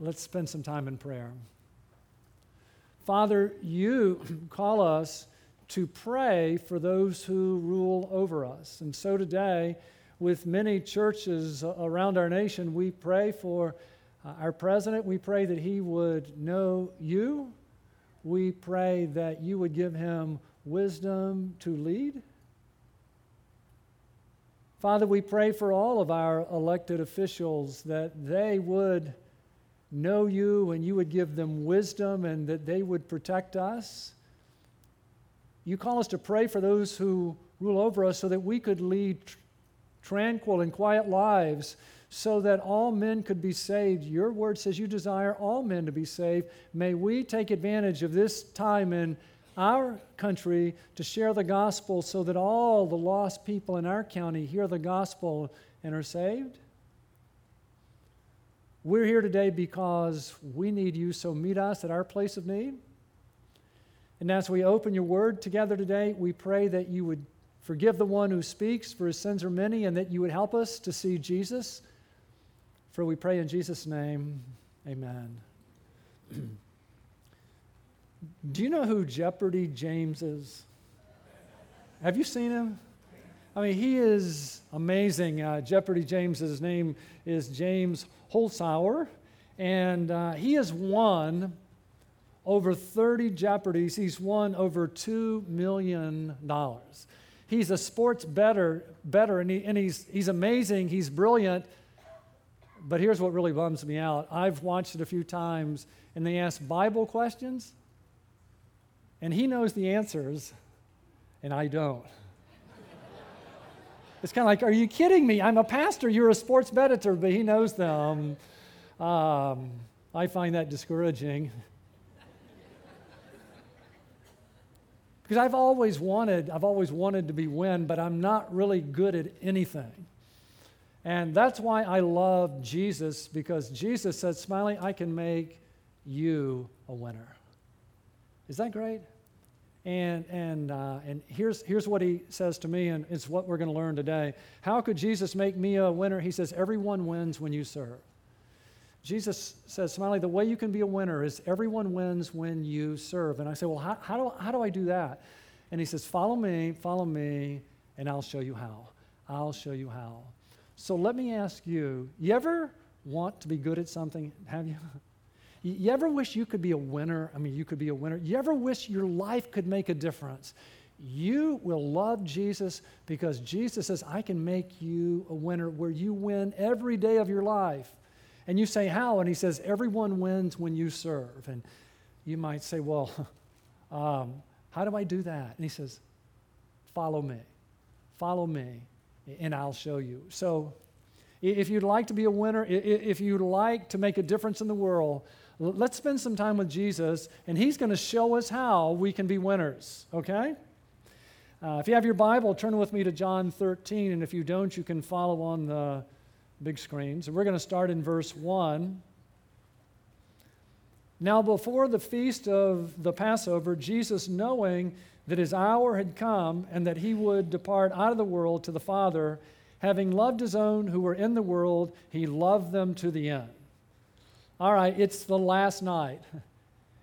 let's spend some time in prayer. Father, you call us to pray for those who rule over us. And so today, with many churches around our nation, we pray for uh, our president. We pray that he would know you. We pray that you would give him wisdom to lead. Father, we pray for all of our elected officials that they would know you and you would give them wisdom and that they would protect us. You call us to pray for those who rule over us so that we could lead tranquil and quiet lives so that all men could be saved. Your word says you desire all men to be saved. May we take advantage of this time in our country to share the gospel so that all the lost people in our county hear the gospel and are saved. We're here today because we need you, so meet us at our place of need. And as we open your word together today, we pray that you would forgive the one who speaks, for his sins are many, and that you would help us to see Jesus. For we pray in Jesus' name, amen. Do you know who Jeopardy James is? Have you seen him? I mean, he is amazing. Uh, Jeopardy James, his name is James Holzhauer, and uh, he has won over 30 Jeopardies. He's won over $2 million. He's a sports bettor, bettor and, he, and he's, he's amazing, he's brilliant. But here's what really bums me out I've watched it a few times, and they ask Bible questions, and he knows the answers, and I don't. It's kind of like, are you kidding me? I'm a pastor. You're a sports editor, but he knows them. Um, I find that discouraging. because I've always wanted, I've always wanted to be win, but I'm not really good at anything. And that's why I love Jesus, because Jesus said, Smiley, I can make you a winner. Is that great? And, and, uh, and here's, here's what he says to me, and it's what we're going to learn today. How could Jesus make me a winner? He says, Everyone wins when you serve. Jesus says, Smiley, the way you can be a winner is everyone wins when you serve. And I say, Well, how, how, do, how do I do that? And he says, Follow me, follow me, and I'll show you how. I'll show you how. So let me ask you you ever want to be good at something? Have you? You ever wish you could be a winner? I mean, you could be a winner. You ever wish your life could make a difference? You will love Jesus because Jesus says, I can make you a winner where you win every day of your life. And you say, How? And he says, Everyone wins when you serve. And you might say, Well, um, how do I do that? And he says, Follow me. Follow me, and I'll show you. So, if you'd like to be a winner, if you'd like to make a difference in the world, let's spend some time with Jesus, and He's going to show us how we can be winners, okay? Uh, if you have your Bible, turn with me to John 13, and if you don't, you can follow on the big screens. And we're going to start in verse 1. Now, before the feast of the Passover, Jesus, knowing that his hour had come and that he would depart out of the world to the Father, having loved his own who were in the world, he loved them to the end. All right, it's the last night.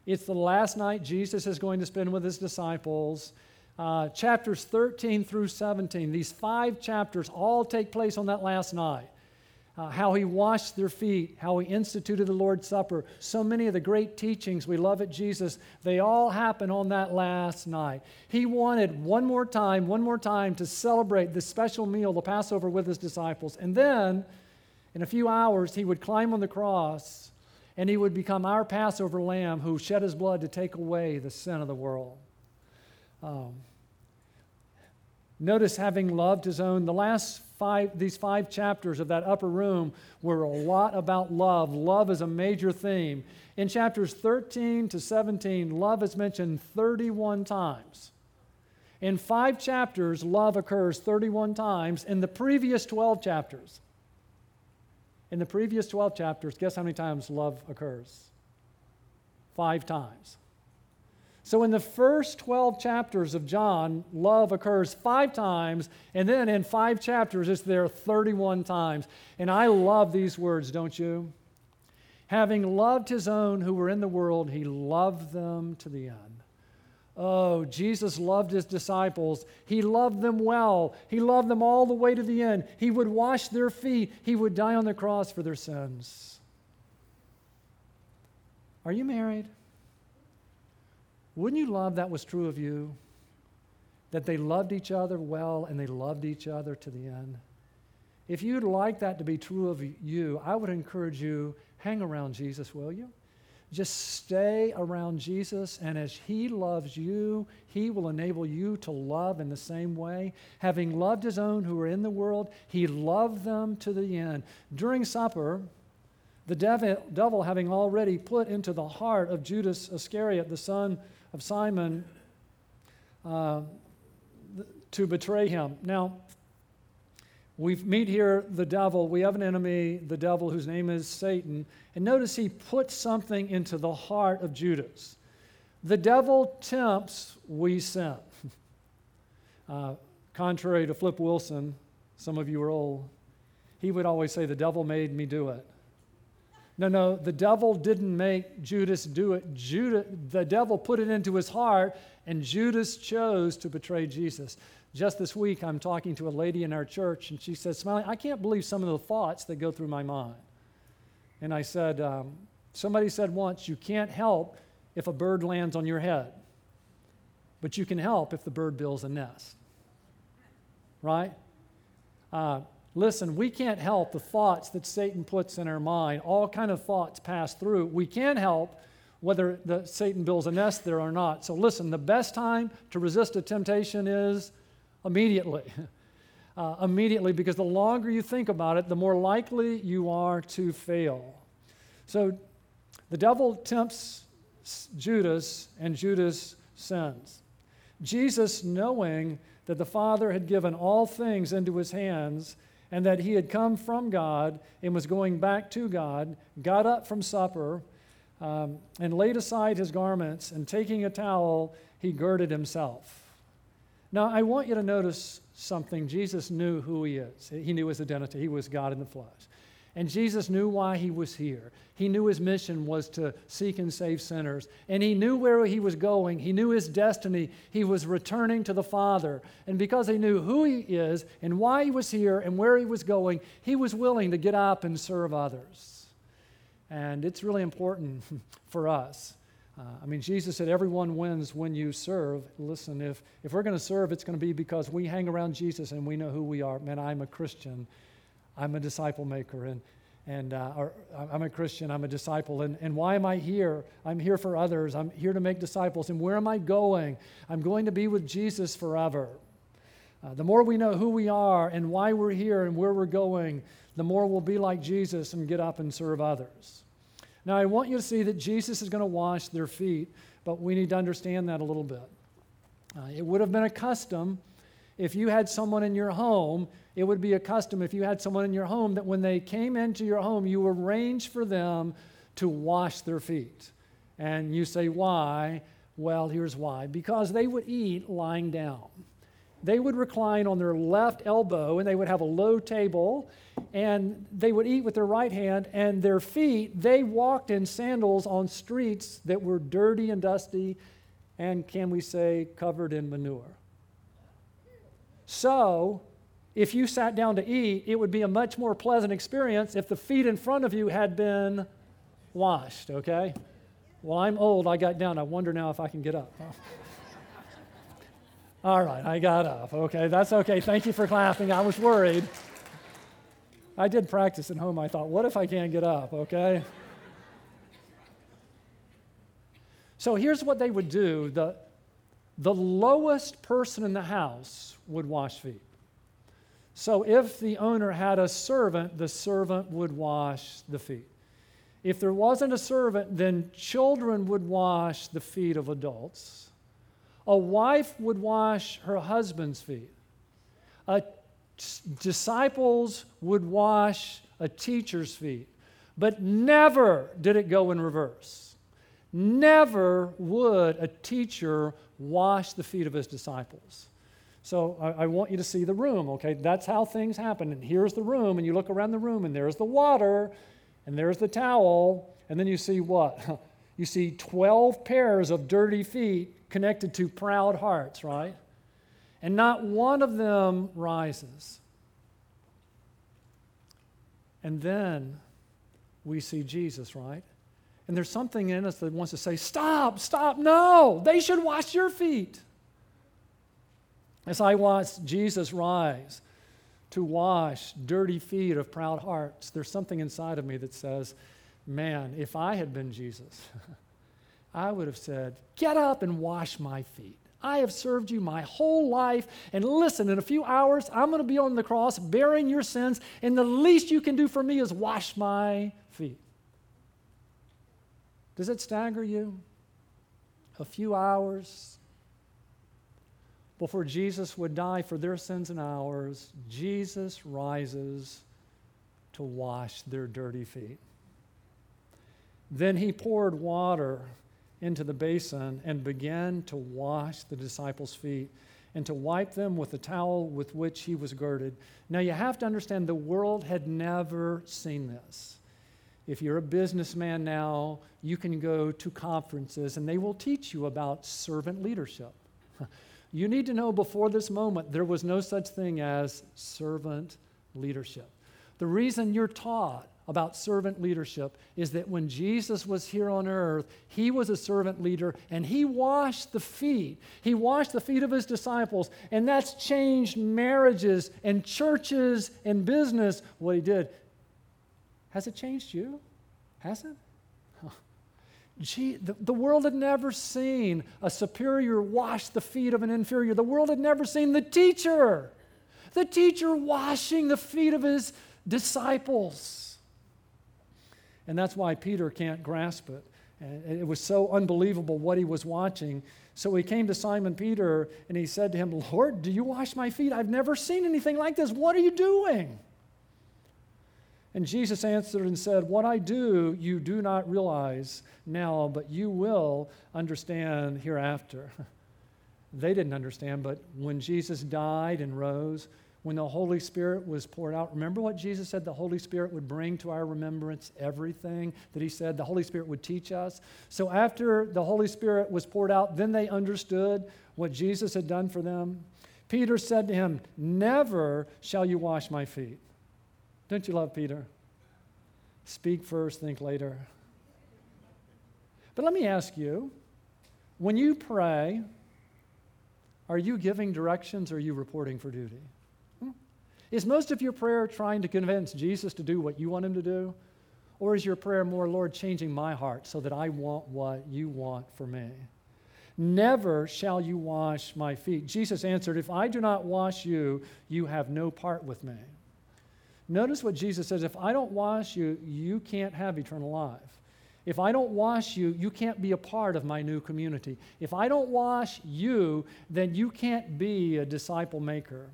It's the last night Jesus is going to spend with his disciples. Uh, chapters 13 through 17, these five chapters all take place on that last night. Uh, how he washed their feet, how he instituted the Lord's Supper. So many of the great teachings we love at Jesus, they all happen on that last night. He wanted one more time, one more time to celebrate this special meal, the Passover, with his disciples. And then, in a few hours, he would climb on the cross and he would become our Passover lamb who shed his blood to take away the sin of the world. Um, notice having loved his own, the last five, these five chapters of that upper room were a lot about love. Love is a major theme. In chapters 13 to 17, love is mentioned 31 times. In five chapters, love occurs 31 times. In the previous 12 chapters, in the previous 12 chapters, guess how many times love occurs? Five times. So, in the first 12 chapters of John, love occurs five times, and then in five chapters, it's there 31 times. And I love these words, don't you? Having loved his own who were in the world, he loved them to the end. Oh, Jesus loved his disciples. He loved them well. He loved them all the way to the end. He would wash their feet. He would die on the cross for their sins. Are you married? Wouldn't you love that was true of you? That they loved each other well and they loved each other to the end? If you'd like that to be true of you, I would encourage you hang around Jesus, will you? Just stay around Jesus, and as He loves you, He will enable you to love in the same way. Having loved His own who are in the world, He loved them to the end. During supper, the devil, devil having already put into the heart of Judas Iscariot, the son of Simon, uh, to betray him. Now, we meet here the devil. We have an enemy, the devil, whose name is Satan. And notice he puts something into the heart of Judas. The devil tempts, we sin. Uh, contrary to Flip Wilson, some of you are old, he would always say, The devil made me do it. No, no, the devil didn't make Judas do it. Judas, the devil put it into his heart, and Judas chose to betray Jesus. Just this week, I'm talking to a lady in our church, and she said, Smiley, I can't believe some of the thoughts that go through my mind. And I said, um, Somebody said once, you can't help if a bird lands on your head, but you can help if the bird builds a nest. Right? Uh, listen, we can't help the thoughts that Satan puts in our mind. All kind of thoughts pass through. We can help whether the, Satan builds a nest there or not. So listen, the best time to resist a temptation is immediately. Uh, immediately, because the longer you think about it, the more likely you are to fail. So the devil tempts Judas, and Judas sins. Jesus, knowing that the Father had given all things into his hands, and that he had come from God and was going back to God, got up from supper um, and laid aside his garments, and taking a towel, he girded himself. Now, I want you to notice something. Jesus knew who he is, he knew his identity. He was God in the flesh. And Jesus knew why he was here. He knew his mission was to seek and save sinners. And he knew where he was going. He knew his destiny. He was returning to the Father. And because he knew who he is and why he was here and where he was going, he was willing to get up and serve others. And it's really important for us uh, I mean, Jesus said, everyone wins when you serve. Listen, if, if we're going to serve, it's going to be because we hang around Jesus and we know who we are. Man, I'm a Christian. I'm a disciple maker. And, and uh, or, I'm a Christian. I'm a disciple. And, and why am I here? I'm here for others. I'm here to make disciples. And where am I going? I'm going to be with Jesus forever. Uh, the more we know who we are and why we're here and where we're going, the more we'll be like Jesus and get up and serve others. Now, I want you to see that Jesus is going to wash their feet, but we need to understand that a little bit. Uh, it would have been a custom if you had someone in your home, it would be a custom if you had someone in your home that when they came into your home, you arranged for them to wash their feet. And you say, why? Well, here's why. Because they would eat lying down. They would recline on their left elbow and they would have a low table and they would eat with their right hand, and their feet, they walked in sandals on streets that were dirty and dusty, and can we say, covered in manure. So, if you sat down to eat, it would be a much more pleasant experience if the feet in front of you had been washed, okay? Well, I'm old, I got down. I wonder now if I can get up. All right, I got up. Okay, that's okay. Thank you for clapping. I was worried. I did practice at home. I thought, what if I can't get up, okay? so here's what they would do the, the lowest person in the house would wash feet. So if the owner had a servant, the servant would wash the feet. If there wasn't a servant, then children would wash the feet of adults. A wife would wash her husband's feet. A disciples would wash a teacher's feet, but never did it go in reverse. Never would a teacher wash the feet of his disciples. So I, I, want you to see the room, okay? That's how things happen. And here's the room, and you look around the room, and there's the water, and there's the towel, and then you see what? You see 12 pairs of dirty feet connected to proud hearts, right? And not one of them rises. And then we see Jesus, right? And there's something in us that wants to say, Stop, stop, no, they should wash your feet. As I watch Jesus rise to wash dirty feet of proud hearts, there's something inside of me that says, Man, if I had been Jesus, I would have said, Get up and wash my feet. I have served you my whole life. And listen, in a few hours, I'm going to be on the cross bearing your sins, and the least you can do for me is wash my feet. Does it stagger you? A few hours before Jesus would die for their sins and ours, Jesus rises to wash their dirty feet. Then he poured water into the basin and began to wash the disciples' feet and to wipe them with the towel with which he was girded. Now, you have to understand the world had never seen this. If you're a businessman now, you can go to conferences and they will teach you about servant leadership. You need to know before this moment, there was no such thing as servant leadership. The reason you're taught about servant leadership is that when Jesus was here on earth, he was a servant leader and he washed the feet. He washed the feet of his disciples, and that's changed marriages and churches and business. What he did has it changed you? Has it? Gee, the, the world had never seen a superior wash the feet of an inferior. The world had never seen the teacher, the teacher washing the feet of his disciples. And that's why Peter can't grasp it. It was so unbelievable what he was watching. So he came to Simon Peter and he said to him, Lord, do you wash my feet? I've never seen anything like this. What are you doing? And Jesus answered and said, What I do, you do not realize now, but you will understand hereafter. they didn't understand, but when Jesus died and rose, when the Holy Spirit was poured out, remember what Jesus said the Holy Spirit would bring to our remembrance everything that He said the Holy Spirit would teach us? So after the Holy Spirit was poured out, then they understood what Jesus had done for them. Peter said to him, Never shall you wash my feet. Don't you love Peter? Speak first, think later. But let me ask you when you pray, are you giving directions or are you reporting for duty? Is most of your prayer trying to convince Jesus to do what you want him to do? Or is your prayer more, Lord, changing my heart so that I want what you want for me? Never shall you wash my feet. Jesus answered, If I do not wash you, you have no part with me. Notice what Jesus says if I don't wash you, you can't have eternal life. If I don't wash you, you can't be a part of my new community. If I don't wash you, then you can't be a disciple maker.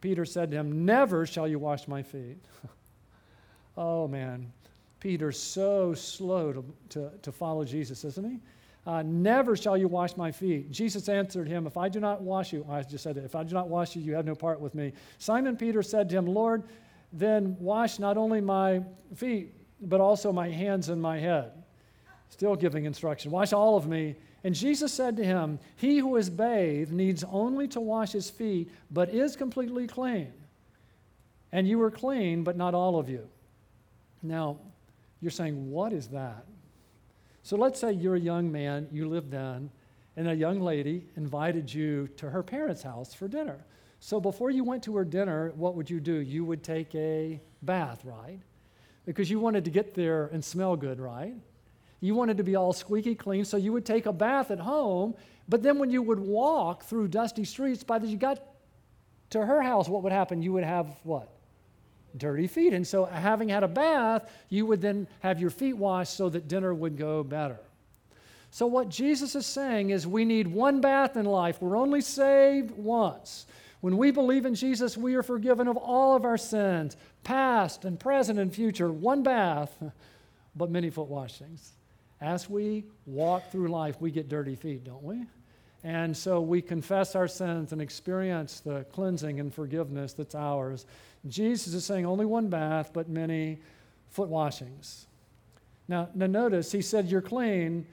Peter said to him, Never shall you wash my feet. oh, man. Peter's so slow to, to, to follow Jesus, isn't he? Uh, Never shall you wash my feet. Jesus answered him, If I do not wash you, I just said it, if I do not wash you, you have no part with me. Simon Peter said to him, Lord, then wash not only my feet, but also my hands and my head. Still giving instruction. Wash all of me. And Jesus said to him, He who is bathed needs only to wash his feet, but is completely clean. And you are clean, but not all of you. Now, you're saying, What is that? So let's say you're a young man, you live then, and a young lady invited you to her parents' house for dinner. So before you went to her dinner, what would you do? You would take a bath, right? Because you wanted to get there and smell good, right? You wanted to be all squeaky clean, so you would take a bath at home, but then when you would walk through dusty streets, by the time you got to her house, what would happen? You would have what? dirty feet. And so, having had a bath, you would then have your feet washed so that dinner would go better. So, what Jesus is saying is we need one bath in life. We're only saved once. When we believe in Jesus, we are forgiven of all of our sins, past and present and future. One bath, but many foot washings. As we walk through life, we get dirty feet, don't we? And so we confess our sins and experience the cleansing and forgiveness that's ours. Jesus is saying only one bath, but many foot washings. Now, now notice, he said, You're clean,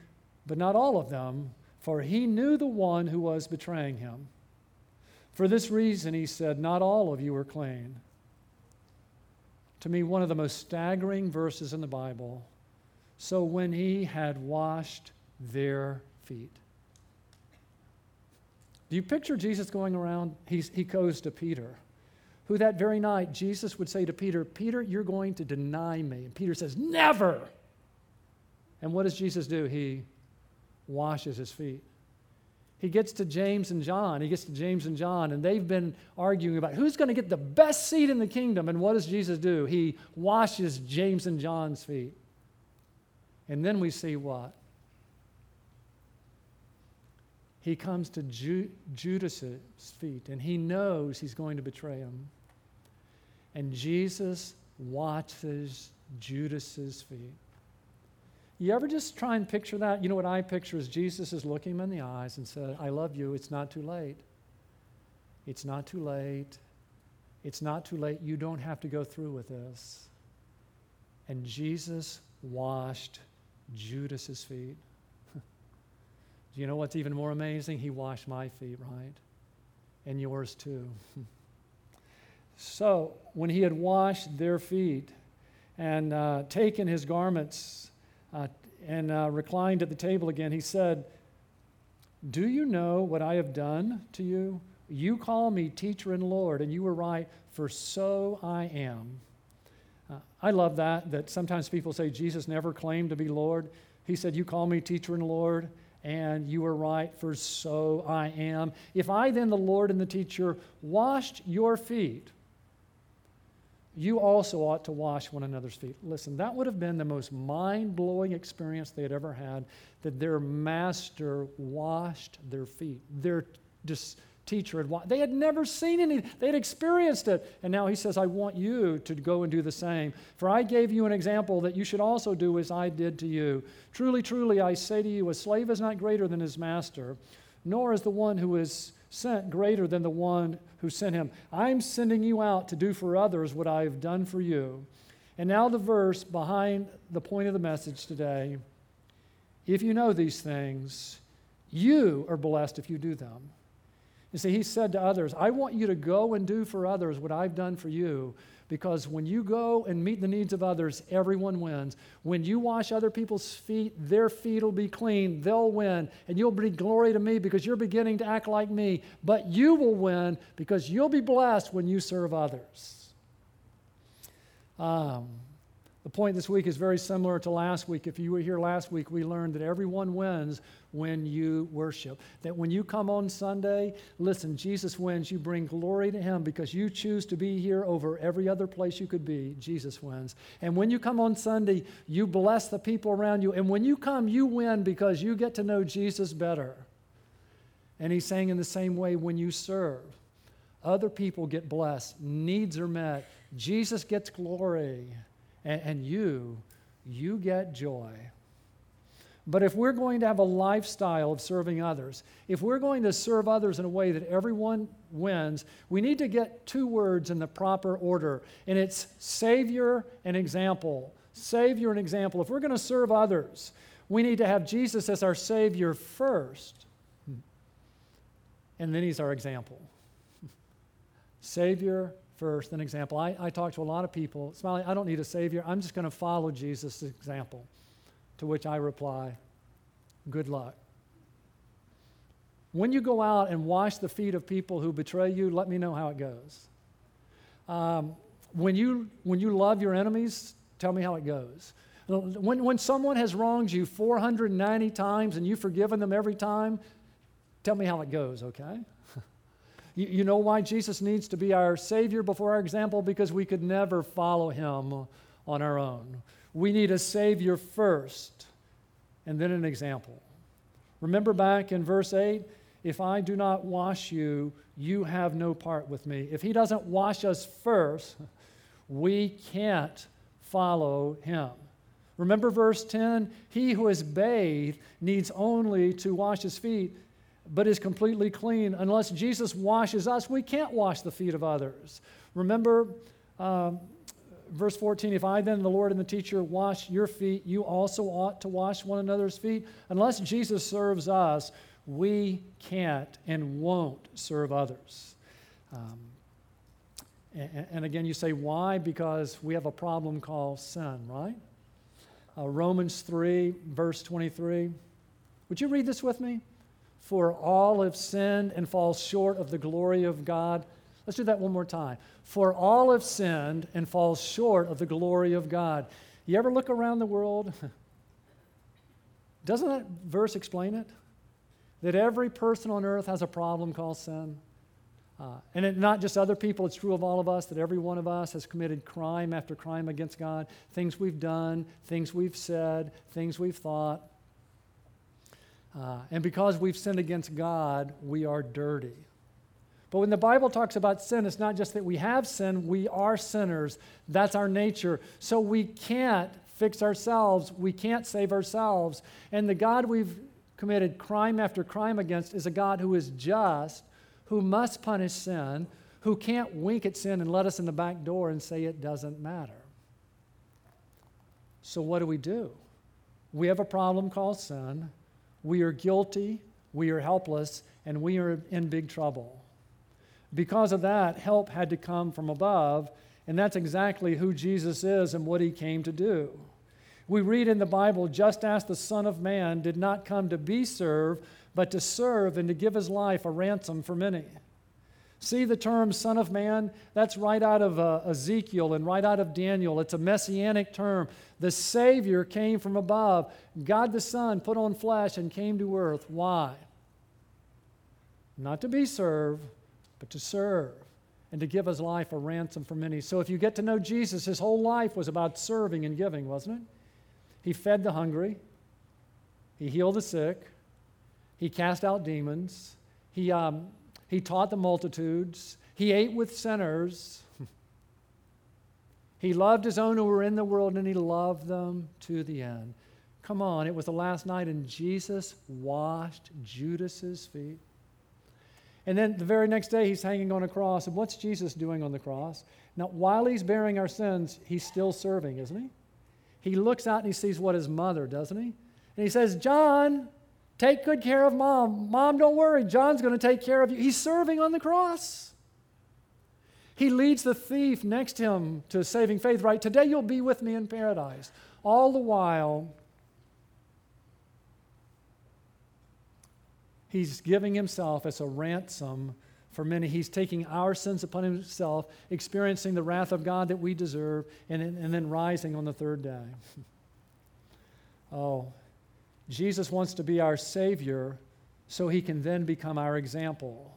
but not all of them, for he knew the one who was betraying him. For this reason, he said, Not all of you are clean. To me, one of the most staggering verses in the Bible. So when he had washed their feet. Do you picture Jesus going around? He's, he goes to Peter, who that very night Jesus would say to Peter, Peter, you're going to deny me. And Peter says, Never. And what does Jesus do? He washes his feet. He gets to James and John. He gets to James and John, and they've been arguing about who's going to get the best seat in the kingdom. And what does Jesus do? He washes James and John's feet. And then we see what? he comes to Ju- Judas's feet and he knows he's going to betray him. And Jesus watches Judas's feet. You ever just try and picture that? You know what I picture is Jesus is looking him in the eyes and said, I love you. It's not too late. It's not too late. It's not too late. You don't have to go through with this. And Jesus washed Judas's feet. Do you know what's even more amazing? He washed my feet, right? And yours too. so, when he had washed their feet and uh, taken his garments uh, and uh, reclined at the table again, he said, Do you know what I have done to you? You call me teacher and Lord, and you were right, for so I am. Uh, I love that, that sometimes people say Jesus never claimed to be Lord. He said, You call me teacher and Lord and you are right, for so I am. If I, then, the Lord and the teacher, washed your feet, you also ought to wash one another's feet. Listen, that would have been the most mind blowing experience they had ever had that their master washed their feet. Their just teacher had watched. They had never seen any, they had experienced it. And now he says, I want you to go and do the same. For I gave you an example that you should also do as I did to you. Truly, truly, I say to you, a slave is not greater than his master, nor is the one who is sent greater than the one who sent him. I'm sending you out to do for others what I have done for you. And now the verse behind the point of the message today. If you know these things, you are blessed if you do them. You see, he said to others, I want you to go and do for others what I've done for you. Because when you go and meet the needs of others, everyone wins. When you wash other people's feet, their feet will be clean. They'll win. And you'll bring glory to me because you're beginning to act like me. But you will win because you'll be blessed when you serve others. Um, the point this week is very similar to last week. If you were here last week, we learned that everyone wins when you worship. That when you come on Sunday, listen, Jesus wins. You bring glory to Him because you choose to be here over every other place you could be. Jesus wins. And when you come on Sunday, you bless the people around you. And when you come, you win because you get to know Jesus better. And He's saying in the same way when you serve, other people get blessed, needs are met, Jesus gets glory and, and you, you get joy. But if we're going to have a lifestyle of serving others, if we're going to serve others in a way that everyone wins, we need to get two words in the proper order, and it's Savior and example. Savior and example. If we're going to serve others, we need to have Jesus as our Savior first, and then He's our example. Savior first, an example. I, I talk to a lot of people, Smiley, I don't need a Savior. I'm just going to follow Jesus' example. To which I reply, good luck. When you go out and wash the feet of people who betray you, let me know how it goes. Um, when, you, when you love your enemies, tell me how it goes. When, when someone has wronged you 490 times and you've forgiven them every time, tell me how it goes, okay? You, you know why Jesus needs to be our Savior before our example? Because we could never follow Him on our own. We need a Savior first and then an example. Remember back in verse 8 if I do not wash you, you have no part with me. If He doesn't wash us first, we can't follow Him. Remember verse 10? He who is bathed needs only to wash his feet but is completely clean. Unless Jesus washes us, we can't wash the feet of others. Remember, um, verse 14 If I then, the Lord and the teacher, wash your feet, you also ought to wash one another's feet. Unless Jesus serves us, we can't and won't serve others. Um, and, and, again, you say, why? Because we have a problem called sin, right? Uh, Romans 3, verse 23. Would you read this with me? For all have sinned and fall short of the glory of God. Let's do that one more time. For all have sinned and fall short of the glory of God. You ever look around the world? Doesn't that verse explain it? That every person on earth has a problem called sin. Uh, and it, not just other people, it's true of all of us that every one of us has committed crime after crime against God. Things we've done, things we've said, things we've thought. Uh, and because we've sinned against God, we are dirty. But when the Bible talks about sin, it's not just that we have sin, we are sinners. That's our nature. So we can't fix ourselves, we can't save ourselves. And the God we've committed crime after crime against is a God who is just, who must punish sin, who can't wink at sin and let us in the back door and say it doesn't matter. So, what do we do? We have a problem called sin. We are guilty, we are helpless, and we are in big trouble. Because of that, help had to come from above, and that's exactly who Jesus is and what he came to do. We read in the Bible, just as the Son of Man did not come to be served, but to serve and to give his life a ransom for many. See the term Son of Man? That's right out of uh, Ezekiel and right out of Daniel. It's a messianic term. The Savior came from above. God the Son put on flesh and came to earth. Why? Not to be served, but to serve and to give his life a ransom for many. So if you get to know Jesus, his whole life was about serving and giving, wasn't it? He fed the hungry, he healed the sick, he cast out demons, he um, he taught the multitudes. He ate with sinners. he loved his own who were in the world, and he loved them to the end. Come on, it was the last night, and Jesus washed Judas's feet. And then the very next day, he's hanging on a cross. And what's Jesus doing on the cross? Now, while he's bearing our sins, he's still serving, isn't he? He looks out and he sees what his mother, doesn't he? And he says, John, Take good care of mom. Mom, don't worry. John's going to take care of you. He's serving on the cross. He leads the thief next to him to saving faith, right? Today you'll be with me in paradise. All the while, he's giving himself as a ransom for many. He's taking our sins upon himself, experiencing the wrath of God that we deserve, and, and then rising on the third day. oh, Jesus wants to be our Savior so he can then become our example.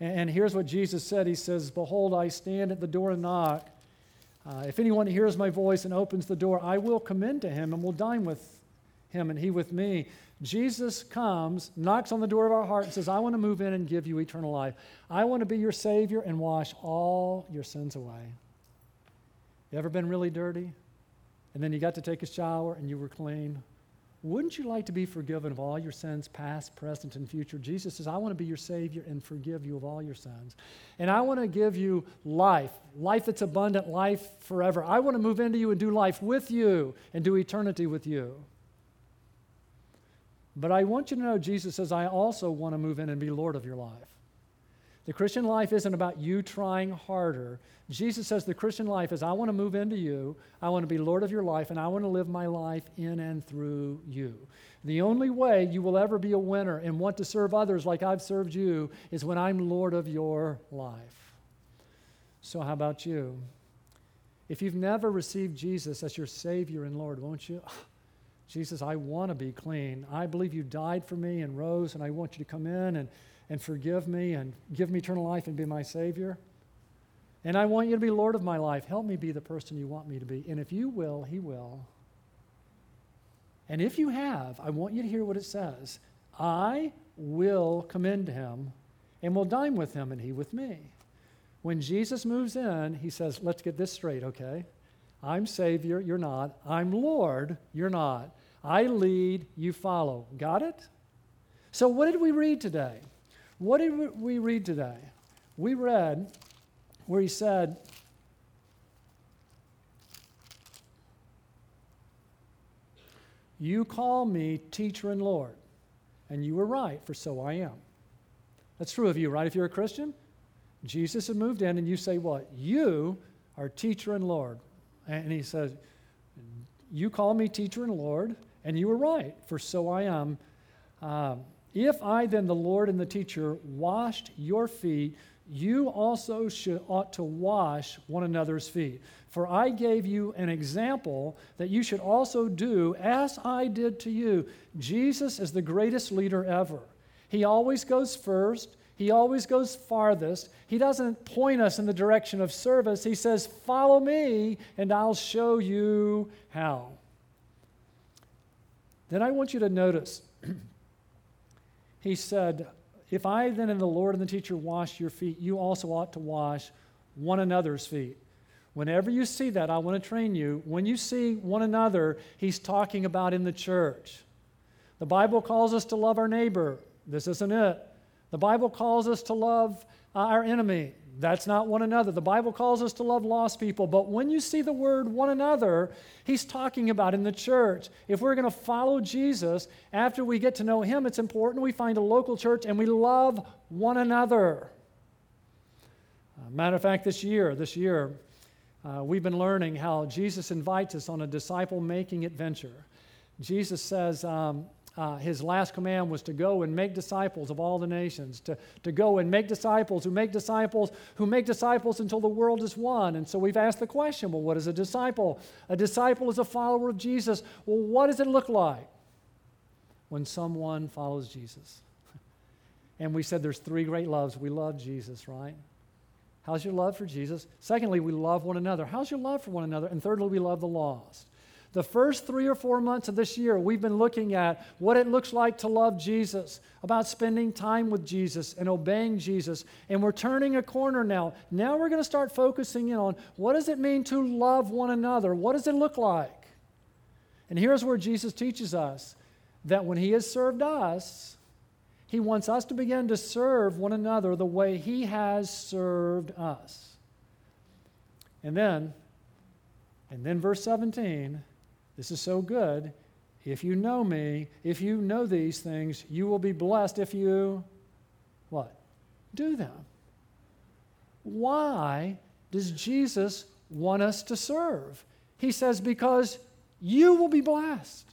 And, here's what Jesus said He says, Behold, I stand at the door and knock. Uh, if anyone hears my voice and opens the door, I will come in to him and will dine with him and he with me. Jesus comes, knocks on the door of our heart, and says, I want to move in and give you eternal life. I want to be your Savior and wash all your sins away. You ever been really dirty? And then you got to take a shower and you were clean? Wouldn't you like to be forgiven of all your sins, past, present, and future? Jesus says, I want to be your Savior and forgive you of all your sins. And I want to give you life, life that's abundant, life forever. I want to move into you and do life with you and do eternity with you. But I want you to know, Jesus says, I also want to move in and be Lord of your life. The Christian life isn't about you trying harder. Jesus says the Christian life is I want to move into you, I want to be Lord of your life, and I want to live my life in and through you. The only way you will ever be a winner and want to serve others like I've served you is when I'm Lord of your life. So, how about you? If you've never received Jesus as your Savior and Lord, won't you? Jesus, I want to be clean. I believe you died for me and rose, and I want you to come in and and forgive me and give me eternal life and be my Savior. And I want you to be Lord of my life. Help me be the person you want me to be. And if you will, He will. And if you have, I want you to hear what it says I will commend Him and will dine with Him and He with me. When Jesus moves in, He says, Let's get this straight, okay? I'm Savior, you're not. I'm Lord, you're not. I lead, you follow. Got it? So, what did we read today? What did we read today? We read where he said, You call me teacher and Lord. And you were right, for so I am. That's true of you, right? If you're a Christian, Jesus had moved in, and you say, What? You are teacher and Lord. And he says, You call me teacher and Lord, and you were right, for so I am. Um, if I, then, the Lord and the teacher, washed your feet, you also should, ought to wash one another's feet. For I gave you an example that you should also do as I did to you. Jesus is the greatest leader ever. He always goes first, he always goes farthest. He doesn't point us in the direction of service. He says, Follow me, and I'll show you how. Then I want you to notice, he said, If I then and the Lord and the teacher wash your feet, you also ought to wash one another's feet. Whenever you see that, I want to train you. When you see one another, he's talking about in the church. The Bible calls us to love our neighbor. This isn't it. The Bible calls us to love uh, our enemy. That's not one another. The Bible calls us to love lost people. But when you see the word one another, he's talking about in the church. If we're going to follow Jesus, after we get to know him, it's important we find a local church and we love one another. Uh, matter of fact, this year, this year, uh, we've been learning how Jesus invites us on a disciple making adventure. Jesus says, um, uh, his last command was to go and make disciples of all the nations, to, to go and make disciples who make disciples who make disciples until the world is one. And so we've asked the question well, what is a disciple? A disciple is a follower of Jesus. Well, what does it look like when someone follows Jesus? And we said there's three great loves. We love Jesus, right? How's your love for Jesus? Secondly, we love one another. How's your love for one another? And thirdly, we love the lost. The first three or four months of this year, we've been looking at what it looks like to love Jesus, about spending time with Jesus and obeying Jesus. And we're turning a corner now. Now we're going to start focusing in on what does it mean to love one another? What does it look like? And here's where Jesus teaches us that when He has served us, He wants us to begin to serve one another the way He has served us. And then, and then verse 17 this is so good. If you know me, if you know these things, you will be blessed if you what? Do them. Why does Jesus want us to serve? He says, because you will be blessed.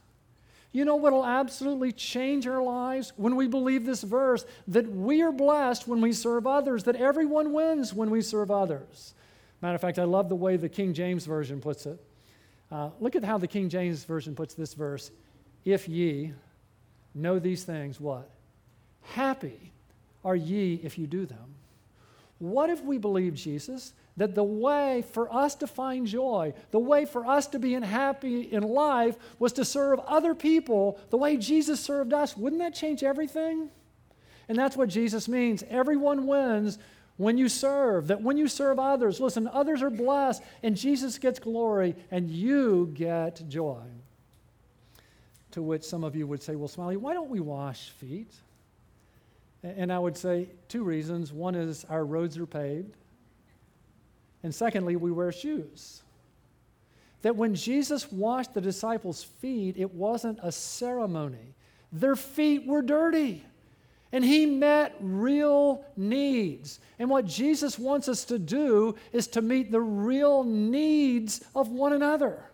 You know what will absolutely change our lives when we believe this verse that we are blessed when we serve others, that everyone wins when we serve others. Matter of fact, I love the way the King James Version puts it. Uh, look at how the King James Version puts this verse. If ye know these things, what? Happy are ye if you do them. What if we believe, Jesus, that the way for us to find joy, the way for us to be happy in life was to serve other people the way Jesus served us? Wouldn't that change everything? And that's what Jesus means. Everyone wins when you serve, that when you serve others, listen, others are blessed and Jesus gets glory and you get joy. To which some of you would say, Well, Smiley, why don't we wash feet? And I would say two reasons. One is our roads are paved, and secondly, we wear shoes. That when Jesus washed the disciples' feet, it wasn't a ceremony, their feet were dirty. And he met real needs. And what Jesus wants us to do is to meet the real needs of one another.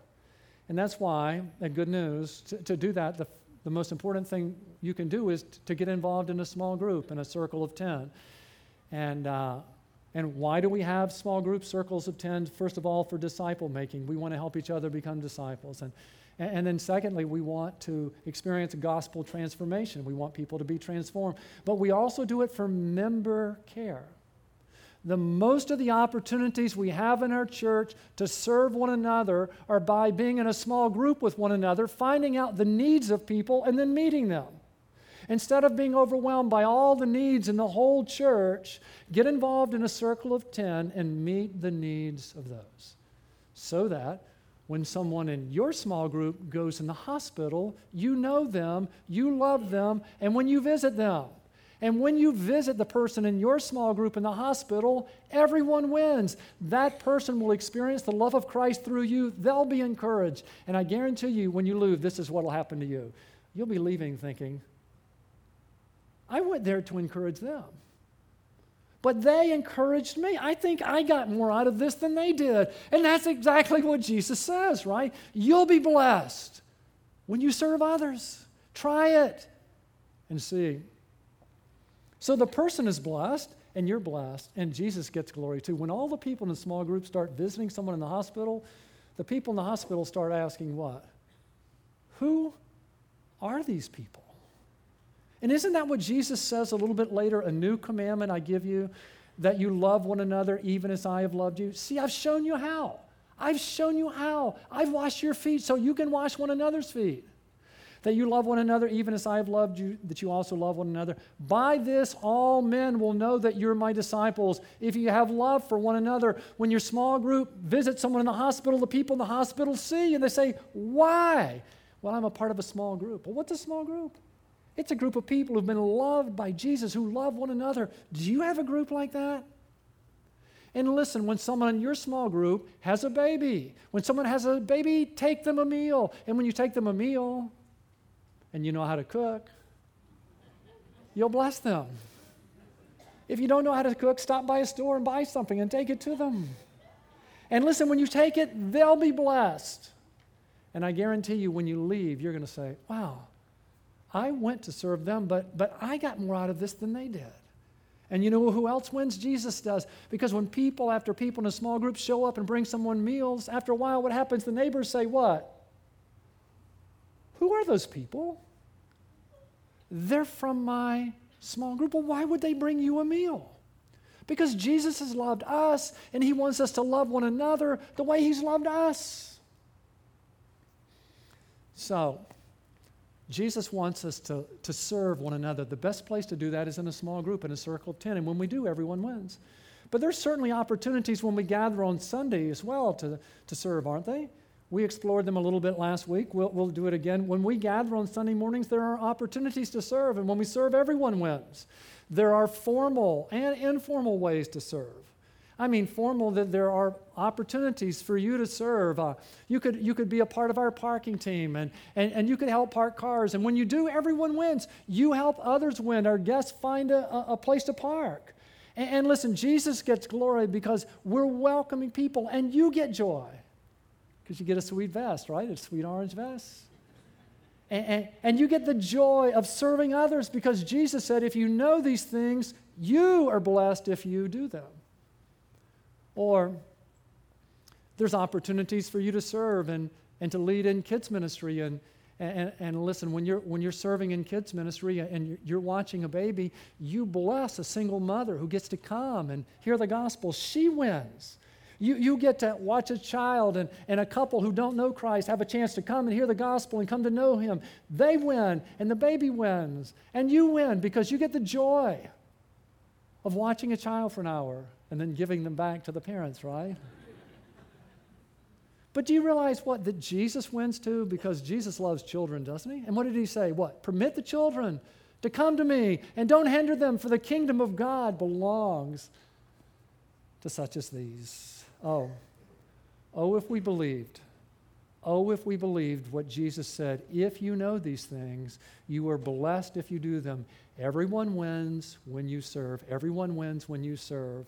And that's why, and good news, to, to do that, the, the most important thing you can do is to get involved in a small group, in a circle of 10. And, uh, and why do we have small group circles of 10? First of all, for disciple making. We want to help each other become disciples. And and, then, secondly, we want to experience gospel transformation. We want people to be transformed. But we also do it for member care. The most of the opportunities we have in our church to serve one another are by being in a small group with one another, finding out the needs of people, and then meeting them. Instead of being overwhelmed by all the needs in the whole church, get involved in a circle of 10 and meet the needs of those so that when someone in your small group goes in the hospital, you know them, you love them, and when you visit them, And when you visit the person in your small group in the hospital, everyone wins. That person will experience the love of Christ through you. They'll be encouraged. And I guarantee you, when you leave, this is what will happen to you. You'll be leaving thinking, I went there to encourage them. But they encouraged me. I think I got more out of this than they did. And that's exactly what Jesus says, right? You'll be blessed when you serve others. Try it and see. So the person is blessed, and you're blessed, and Jesus gets glory too. When all the people in the small group start visiting someone in the hospital, the people in the hospital start asking what? Who are these people? And isn't that what Jesus says a little bit later? A new commandment I give you, that you love one another even as I have loved you. See, I've shown you how. I've shown you how. I've washed your feet so you can wash one another's feet that you love one another even as I have loved you, that you also love one another. By this, all men will know that you're my disciples if you have love for one another. When your small group visits someone in the hospital, the people in the hospital see and they say, Why? Well, I'm a part of a small group. Well, what's a small group? It's a group of people who've been loved by Jesus, who love one another. Do you have a group like that? And listen, when someone in your small group has a baby, when someone has a baby, take them a meal. And when you take them a meal, and you know how to cook, you'll bless them. If you don't know how to cook, stop by a store and buy something and take it to them. And listen, when you take it, they'll be blessed. And I guarantee you, when you leave, you're going to say, wow, I went to serve them, but, but I got more out of this than they did. And you know who else wins? Jesus does. Because when people after people in a small group show up and bring someone meals, after a while, what happens? The neighbors say, What? Who are those people? They're from my small group. Well, why would they bring you a meal? Because Jesus has loved us and he wants us to love one another the way he's loved us. So, Jesus wants us to, to serve one another. The best place to do that is in a small group, in a circle of 10. And when we do, everyone wins. But there's certainly opportunities when we gather on Sunday as well to, to serve, aren't they? We explored them a little bit last week. We'll, we'll do it again. When we gather on Sunday mornings, there are opportunities to serve. And when we serve, everyone wins. There are formal and informal ways to serve. I mean, formal that there are opportunities for you to serve. Uh, you, could, you could be a part of our parking team and, and, and you could help park cars. And when you do, everyone wins. You help others win. Our guests find a, a place to park. And, and listen, Jesus gets glory because we're welcoming people and you get joy because you get a sweet vest, right? A sweet orange vest. And, and, and, you get the joy of serving others because Jesus said, if you know these things, you are blessed if you do them. Or there's opportunities for you to serve and, and to lead in kids' ministry. And, and, and listen, when you're, when you're serving in kids' ministry and you're, watching a baby, you bless a single mother who gets to come and hear the gospel. She wins. You, you get to watch a child and, and a couple who don't know Christ have a chance to come and hear the gospel and come to know Him. They win, and the baby wins, and you win because you get the joy of watching a child for an hour and then giving them back to the parents, right? But do you realize what? That Jesus wins too because Jesus loves children, doesn't he? And what did he say? What? Permit the children to come to me and don't hinder them, for the kingdom of God belongs to such as these. Oh, oh, if we believed. Oh, if we believed what Jesus said. If you know these things, you are blessed if you do them. Everyone wins when you serve. Everyone wins when you serve.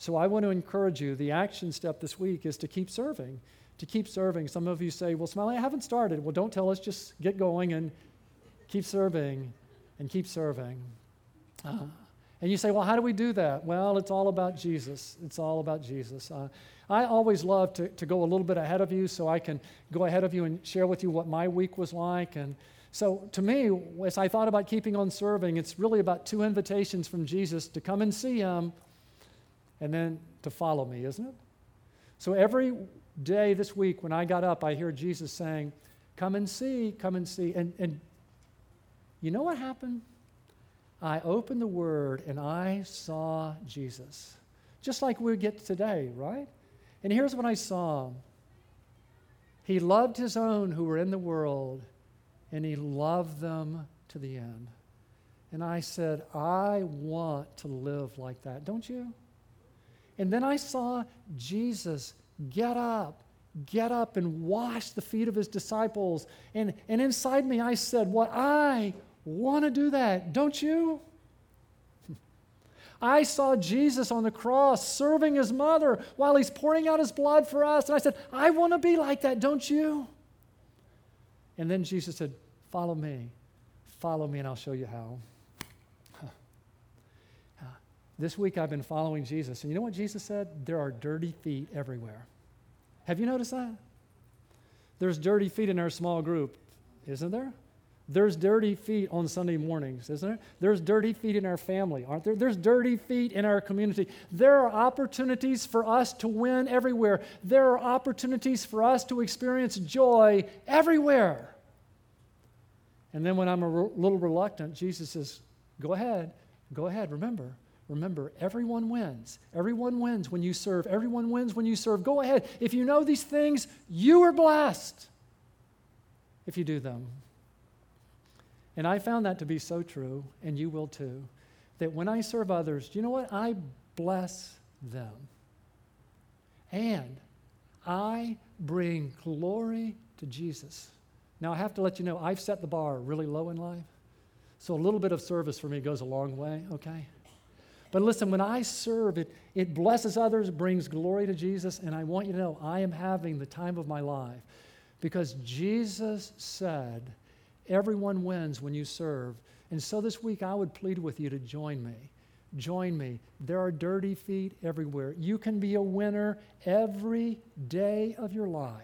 So I want to encourage you. The action step this week is to keep serving. To keep serving. Some of you say, Well, Smiley, I haven't started. Well, don't tell us, just get going and keep serving and keep serving. Uh, and you say, well, how do we do that? Well, it's all about Jesus. It's all about Jesus. Uh, I always love to, to go a little bit ahead of you so I can go ahead of you and share with you what my week was like. And so to me, as I thought about keeping on serving, it's really about two invitations from Jesus to come and see him and then to follow me, isn't it? So every day this week when I got up, I hear Jesus saying, Come and see, come and see. And, and you know what happened? I opened the Word and I saw Jesus. Just like we get today, right? And here's what I saw He loved His own who were in the world, and He loved them to the end. And I said, I want to live like that, don't you? And then I saw Jesus get up, get up and wash the feet of his disciples. And, and inside me, I said, What I want to do that, don't you? I saw Jesus on the cross serving his mother while he's pouring out his blood for us. And I said, I want to be like that, don't you? And then Jesus said, Follow me. Follow me, and I'll show you how. This week I've been following Jesus. And you know what Jesus said? There are dirty feet everywhere. Have you noticed that? There's dirty feet in our small group, isn't there? There's dirty feet on Sunday mornings, isn't there? There's dirty feet in our family, aren't there? There's dirty feet in our community. There are opportunities for us to win everywhere. There are opportunities for us to experience joy everywhere. And then when I'm a little reluctant, Jesus says, Go ahead, go ahead. Remember, remember, everyone wins. Everyone wins when you serve. Everyone wins when you serve. Go ahead. If you know these things, you are blessed if you do them. And I found that to be so true, and you will too, that when I serve others, do you know what? I bless them. And I bring glory to Jesus. Now, I have to let you know, I've set the bar really low in life. So a little bit of service for me goes a long way, okay? But listen, when I serve, it, it blesses others, brings glory to Jesus, and I want you to know I am having the time of my life because Jesus said, Everyone wins when you serve. And so this week, I would plead with you to join me. Join me. There are dirty feet everywhere. You can be a winner every day of your life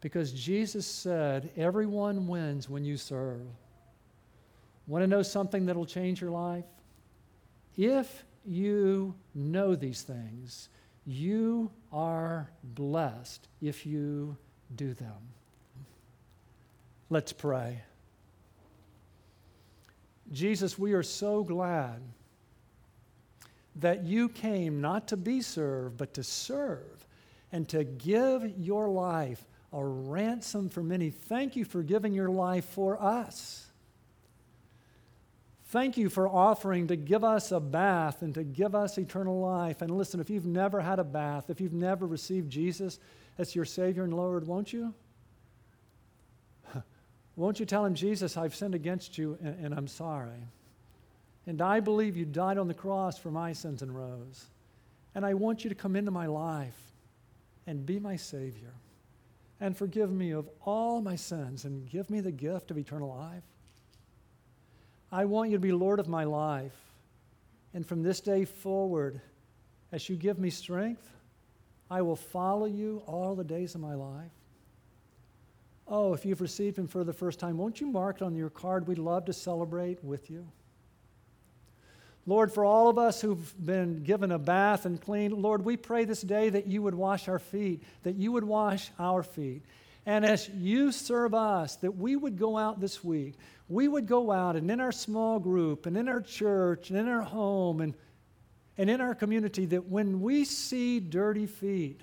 because Jesus said, Everyone wins when you serve. Want to know something that'll change your life? If you know these things, you are blessed if you do them. Let's pray. Jesus, we are so glad that you came not to be served, but to serve and to give your life a ransom for many. Thank you for giving your life for us. Thank you for offering to give us a bath and to give us eternal life. And listen, if you've never had a bath, if you've never received Jesus as your Savior and Lord, won't you? Won't you tell him, Jesus, I've sinned against you and, and, I'm sorry. And I believe you died on the cross for my sins and rose. And I want you to come into my life and be my Savior and forgive me of all my sins and give me the gift of eternal life. I want you to be Lord of my life. And from this day forward, as you give me strength, I will follow you all the days of my life. Oh, if you've received Him for the first time, won't you mark it on your card? We'd love to celebrate with you. Lord, for all of us who've been given a bath and cleaned, Lord, we pray this day that you would wash our feet, that you would wash our feet. And as you serve us, that we would go out this week, we would go out and in our small group and in our church and in our home and, and in our community, that when we see dirty feet,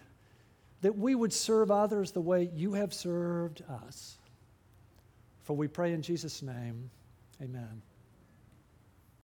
that we would serve others the way you have served us. For we pray in Jesus' name, amen.